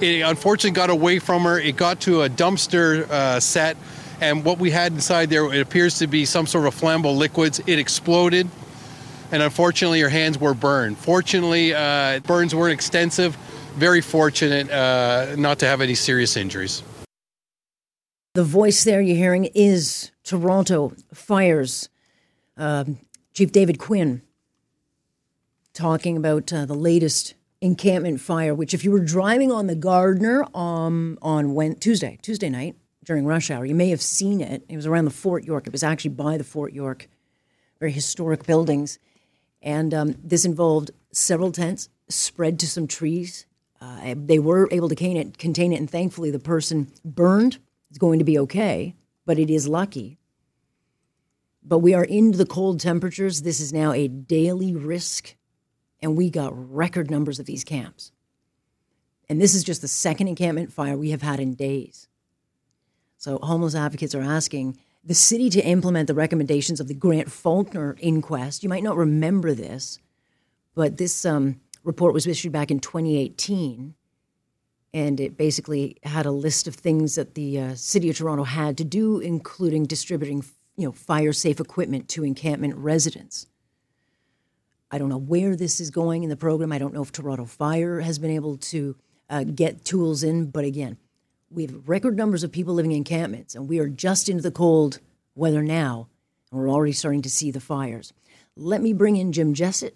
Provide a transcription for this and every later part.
It unfortunately got away from her. It got to a dumpster uh, set and what we had inside there, it appears to be some sort of flammable liquids. It exploded, and unfortunately, her hands were burned. Fortunately, uh, burns weren't extensive. Very fortunate uh, not to have any serious injuries. The voice there you're hearing is Toronto Fires um, Chief David Quinn talking about uh, the latest encampment fire. Which, if you were driving on the Gardiner um, on when, Tuesday, Tuesday night, during rush hour. You may have seen it. It was around the Fort York. It was actually by the Fort York, very historic buildings. And um, this involved several tents spread to some trees. Uh, they were able to contain it, contain it, and thankfully the person burned is going to be okay, but it is lucky. But we are into the cold temperatures. This is now a daily risk, and we got record numbers of these camps. And this is just the second encampment fire we have had in days. So homeless advocates are asking the city to implement the recommendations of the Grant Faulkner inquest. You might not remember this, but this um, report was issued back in 2018, and it basically had a list of things that the uh, city of Toronto had to do, including distributing, you know, fire-safe equipment to encampment residents. I don't know where this is going in the program. I don't know if Toronto Fire has been able to uh, get tools in, but again, we have record numbers of people living in encampments, and we are just into the cold weather now, and we're already starting to see the fires. Let me bring in Jim Jessop,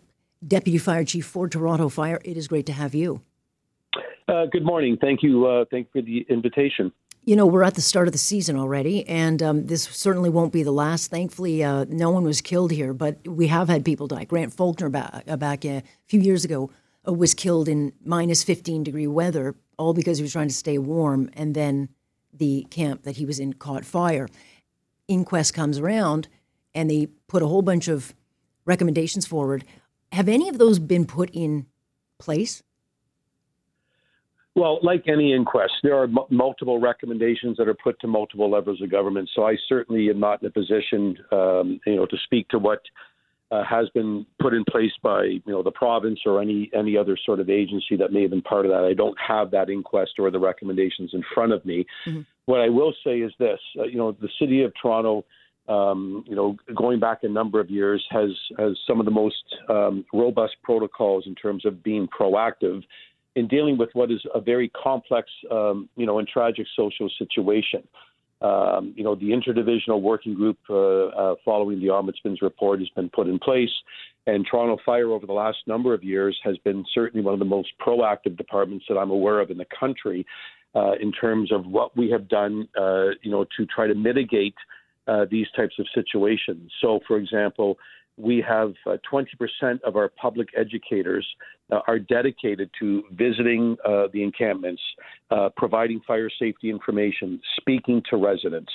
Deputy Fire Chief for Toronto Fire. It is great to have you. Uh, good morning. Thank you. Uh, thank you for the invitation. You know, we're at the start of the season already, and um, this certainly won't be the last. Thankfully, uh, no one was killed here, but we have had people die. Grant Faulkner, back, uh, back a few years ago, uh, was killed in minus 15 degree weather all because he was trying to stay warm. And then the camp that he was in caught fire. Inquest comes around and they put a whole bunch of recommendations forward. Have any of those been put in place? Well, like any inquest, there are m- multiple recommendations that are put to multiple levels of government. So I certainly am not in a position, um, you know, to speak to what uh, has been put in place by you know the province or any any other sort of agency that may have been part of that. I don't have that inquest or the recommendations in front of me. Mm-hmm. What I will say is this: uh, you know, the city of Toronto. Um, you know, going back a number of years, has has some of the most um, robust protocols in terms of being proactive in dealing with what is a very complex, um, you know, and tragic social situation. Um, you know, the interdivisional working group uh, uh, following the Ombudsman's report has been put in place, and Toronto Fire over the last number of years has been certainly one of the most proactive departments that I'm aware of in the country uh, in terms of what we have done, uh, you know, to try to mitigate uh, these types of situations. So, for example, we have uh, 20% of our public educators uh, are dedicated to visiting uh, the encampments, uh, providing fire safety information, speaking to residents,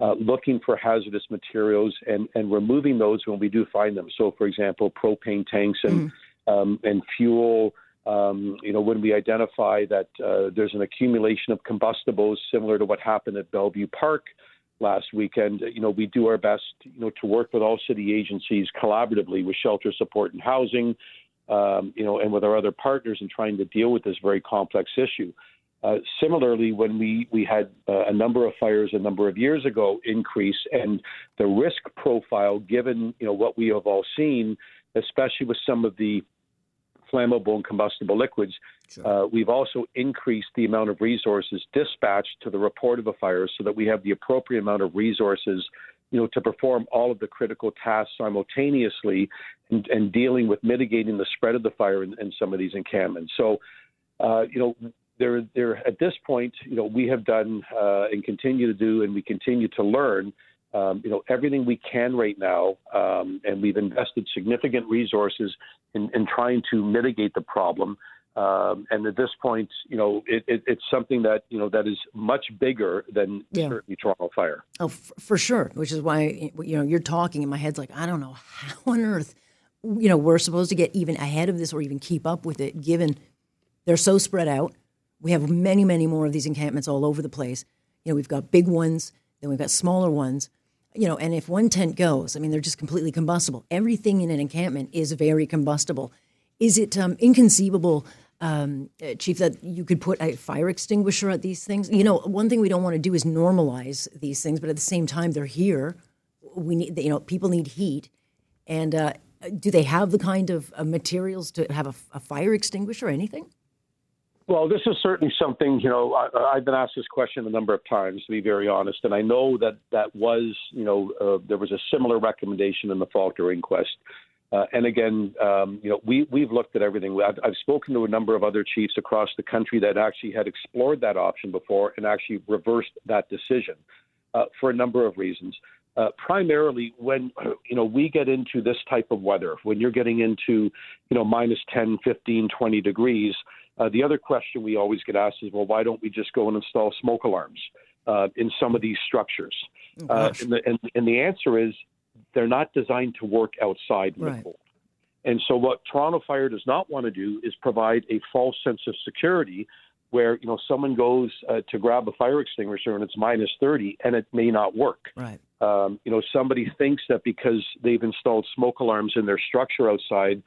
uh, looking for hazardous materials, and, and removing those when we do find them. So, for example, propane tanks and, mm. um, and fuel. Um, you know, when we identify that uh, there's an accumulation of combustibles similar to what happened at Bellevue Park, last weekend. You know, we do our best, you know, to work with all city agencies collaboratively with shelter support and housing, um, you know, and with our other partners in trying to deal with this very complex issue. Uh, similarly, when we, we had uh, a number of fires a number of years ago increase, and the risk profile, given you know what we have all seen, especially with some of the flammable and combustible liquids. Sure. Uh, we've also increased the amount of resources dispatched to the report of a fire so that we have the appropriate amount of resources you know, to perform all of the critical tasks simultaneously and, and dealing with mitigating the spread of the fire in, in some of these encampments. So, uh, you know, there, there, at this point, you know, we have done uh, and continue to do, and we continue to learn um, you know everything we can right now, um, and we've invested significant resources in, in trying to mitigate the problem. Um, and at this point, you know, it, it, it's something that you know that is much bigger than yeah. certainly Toronto Fire. Oh, f- for sure. Which is why you know you're talking, and my head's like, I don't know how on earth, you know, we're supposed to get even ahead of this or even keep up with it, given they're so spread out. We have many, many more of these encampments all over the place. You know, we've got big ones, then we've got smaller ones. You know, and if one tent goes, I mean, they're just completely combustible. Everything in an encampment is very combustible. Is it um, inconceivable? um, uh, Chief, that you could put a fire extinguisher at these things. You know, one thing we don't want to do is normalize these things, but at the same time, they're here. We need, you know, people need heat, and uh, do they have the kind of uh, materials to have a, a, fire extinguisher or anything? Well, this is certainly something. You know, I, have been asked this question a number of times, to be very honest, and I know that that was, you know, uh, there was a similar recommendation in the Faulkner inquest. Uh, and again, um, you know, we we've looked at everything. I've, I've spoken to a number of other chiefs across the country that actually had explored that option before and actually reversed that decision uh, for a number of reasons. Uh, primarily, when you know we get into this type of weather, when you're getting into you know minus 10, 15, 20 degrees, uh, the other question we always get asked is, well, why don't we just go and install smoke alarms uh, in some of these structures? Oh, uh, and, the, and, and the answer is they're not designed to work outside in right. the cold. And so, what Toronto Fire does not want to do is provide a false sense of security where you know someone goes uh, to grab a fire extinguisher and it's minus 30 and it may not work. Right. Um, you know, somebody thinks that because they've installed smoke alarms in their structure outside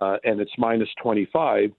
uh, and it's minus 25,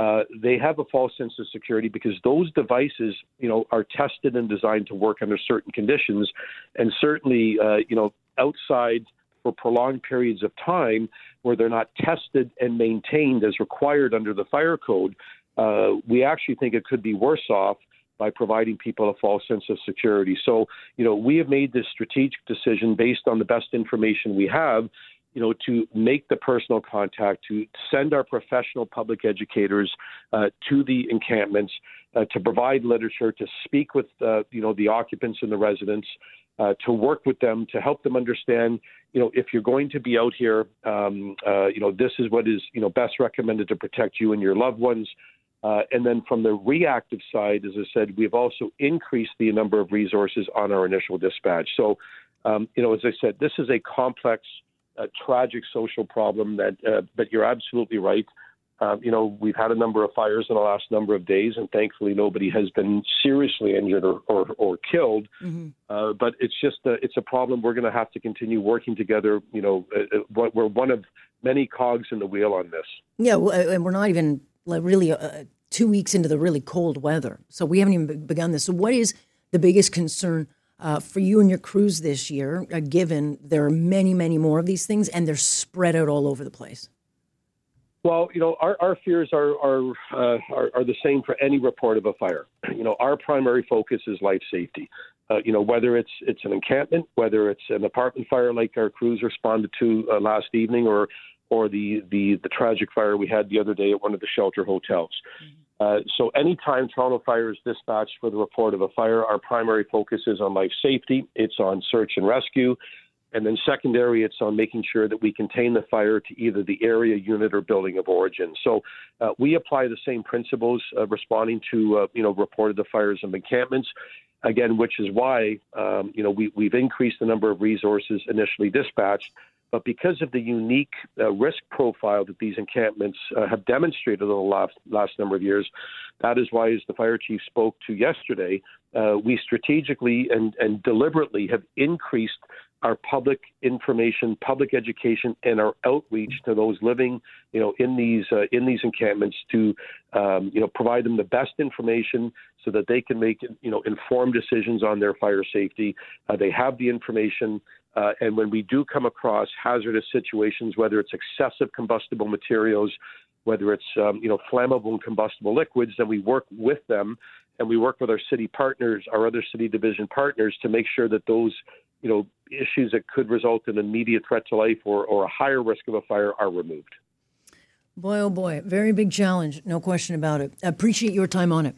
uh, they have a false sense of security because those devices, you know, are tested and designed to work under certain conditions, and certainly, uh, you know, outside for prolonged periods of time where they're not tested and maintained as required under the fire code, uh, we actually think it could be worse off by providing people a false sense of security. So, you know, we have made this strategic decision based on the best information we have, you know, to make the personal contact, to send our professional public educators uh, to the encampments, uh, to provide literature, to speak with, uh, you know, the occupants and the residents, uh, to work with them to help them understand, you know, if you're going to be out here, um, uh, you know, this is what is, you know, best recommended to protect you and your loved ones. Uh, and then from the reactive side, as I said, we've also increased the number of resources on our initial dispatch. So, um, you know, as I said, this is a complex, uh, tragic social problem that, uh, but you're absolutely right. Um, you know, we've had a number of fires in the last number of days, and thankfully nobody has been seriously injured or, or, or killed. Mm-hmm. Uh, but it's just a, it's a problem we're going to have to continue working together. You know, uh, uh we're one of many cogs in the wheel on this. Yeah, and we're not even like really uh, two weeks into the really cold weather, so we haven't even begun this. So, what is the biggest concern? Uh, for you and your crews this year, uh, given there are many, many more of these things and they're spread out all over the place? Well, you know, our, our fears are are, uh, are, are the same for any report of a fire. You know, our primary focus is life safety. Uh, you know, whether it's it's an encampment, whether it's an apartment fire like our crews responded to uh, last evening, or or the, the the tragic fire we had the other day at one of the shelter hotels. Mm-hmm. Uh, so, anytime Toronto Fire is dispatched for the report of a fire, our primary focus is on life safety. It's on search and rescue. And then secondary, it's on making sure that we contain the fire to either the area, unit, or building of origin. So uh, we apply the same principles uh, responding to, uh, you know, reported the fires and encampments. Again, which is why, um, you know, we, we've increased the number of resources initially dispatched. But because of the unique uh, risk profile that these encampments uh, have demonstrated over the last, last number of years, that is why, as the fire chief spoke to yesterday, uh, we strategically and, and deliberately have increased our public information, public education, and our outreach to those living, you know, in these uh, in these encampments to, um, you know, provide them the best information so that they can make, you know, informed decisions on their fire safety. Uh, they have the information, uh, and when we do come across hazardous situations, whether it's excessive combustible materials, whether it's um, you know flammable and combustible liquids, then we work with them and we work with our city partners, our other city division partners, to make sure that those you know, issues that could result in immediate threat to life or, or a higher risk of a fire are removed. Boy, oh boy, very big challenge, no question about it. I appreciate your time on it.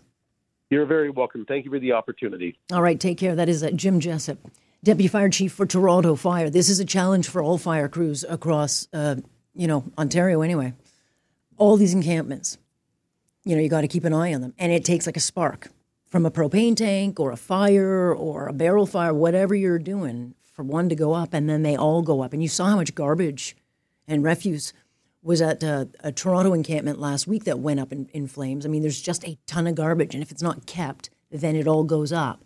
You're very welcome. Thank you for the opportunity. All right, take care. That is uh, Jim Jessop, Deputy Fire Chief for Toronto Fire. This is a challenge for all fire crews across, uh, you know, Ontario anyway. All these encampments, you know, you got to keep an eye on them. And it takes like a spark from a propane tank or a fire or a barrel fire, whatever you're doing, for one to go up, and then they all go up. And you saw how much garbage and refuse was at a, a Toronto encampment last week that went up in, in flames. I mean, there's just a ton of garbage, and if it's not kept, then it all goes up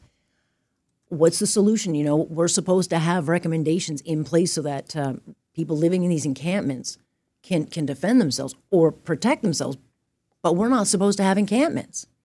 what's the solution? You know, we're supposed to have recommendations in place so that uh, people living in these encampments can can defend themselves or protect themselves, but we're not supposed to have encampments.